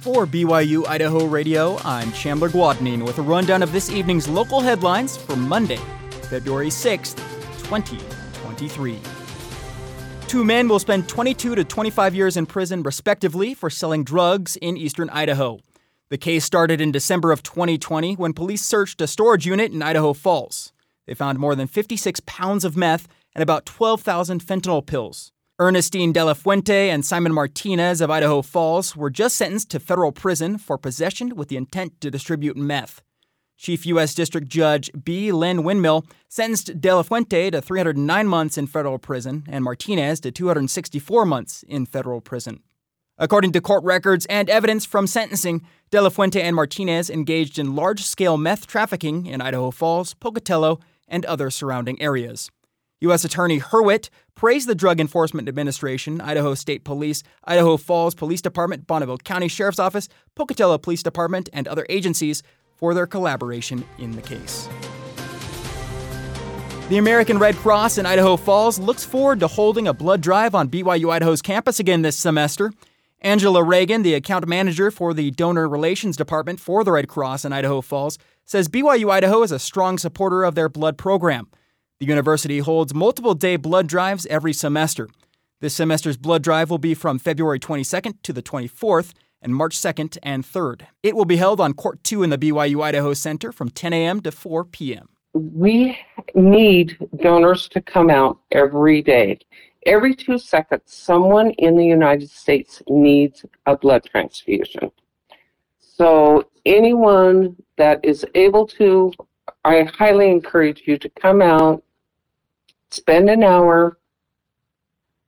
For BYU Idaho Radio, I'm Chandler Guadagnino with a rundown of this evening's local headlines for Monday, February 6th, 2023. Two men will spend 22 to 25 years in prison, respectively, for selling drugs in eastern Idaho. The case started in December of 2020 when police searched a storage unit in Idaho Falls. They found more than 56 pounds of meth and about 12,000 fentanyl pills. Ernestine De La Fuente and Simon Martinez of Idaho Falls were just sentenced to federal prison for possession with the intent to distribute meth. Chief U.S. District Judge B. Lynn Winmill sentenced De La Fuente to 309 months in federal prison and Martinez to 264 months in federal prison. According to court records and evidence from sentencing, De La Fuente and Martinez engaged in large scale meth trafficking in Idaho Falls, Pocatello, and other surrounding areas. U.S. Attorney Hurwit praised the Drug Enforcement Administration, Idaho State Police, Idaho Falls Police Department, Bonneville County Sheriff's Office, Pocatello Police Department, and other agencies for their collaboration in the case. The American Red Cross in Idaho Falls looks forward to holding a blood drive on BYU Idaho's campus again this semester. Angela Reagan, the account manager for the Donor Relations Department for the Red Cross in Idaho Falls, says BYU Idaho is a strong supporter of their blood program. The university holds multiple day blood drives every semester. This semester's blood drive will be from February 22nd to the 24th and March 2nd and 3rd. It will be held on Court 2 in the BYU Idaho Center from 10 a.m. to 4 p.m. We need donors to come out every day. Every two seconds, someone in the United States needs a blood transfusion. So, anyone that is able to, I highly encourage you to come out spend an hour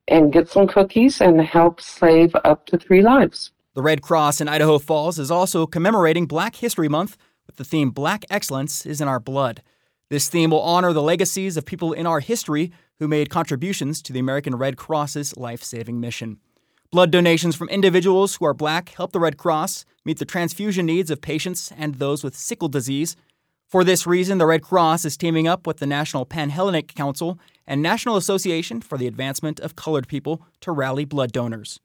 and get some cookies and help save up to three lives. The Red Cross in Idaho Falls is also commemorating Black History Month with the theme Black Excellence is in Our Blood. This theme will honor the legacies of people in our history who made contributions to the American Red Cross's life saving mission. Blood donations from individuals who are black help the Red Cross meet the transfusion needs of patients and those with sickle disease, for this reason, the Red Cross is teaming up with the National Panhellenic Council and National Association for the Advancement of Colored People to rally blood donors.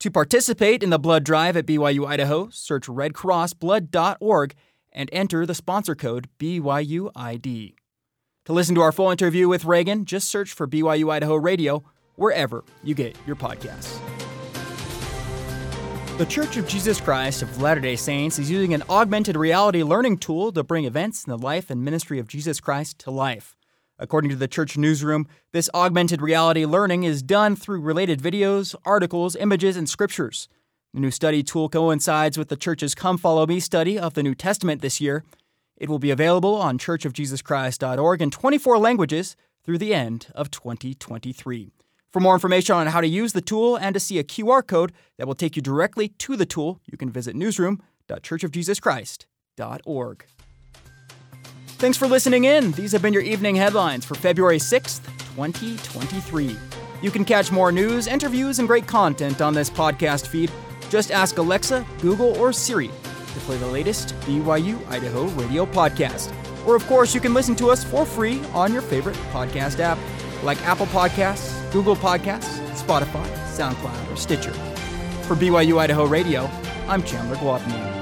To participate in the blood drive at BYU Idaho, search redcrossblood.org and enter the sponsor code BYUID. To listen to our full interview with Reagan, just search for BYU Idaho Radio wherever you get your podcasts. The Church of Jesus Christ of Latter day Saints is using an augmented reality learning tool to bring events in the life and ministry of Jesus Christ to life. According to the church newsroom, this augmented reality learning is done through related videos, articles, images, and scriptures. The new study tool coincides with the church's Come Follow Me study of the New Testament this year. It will be available on churchofjesuschrist.org in 24 languages through the end of 2023. For more information on how to use the tool and to see a QR code that will take you directly to the tool, you can visit newsroom.churchofjesuschrist.org. Thanks for listening in. These have been your evening headlines for February 6th, 2023. You can catch more news, interviews, and great content on this podcast feed. Just ask Alexa, Google, or Siri to play the latest BYU Idaho radio podcast. Or, of course, you can listen to us for free on your favorite podcast app like Apple Podcasts, Google Podcasts, Spotify, SoundCloud, or Stitcher. For BYU Idaho Radio, I'm Chandler Guadagnino.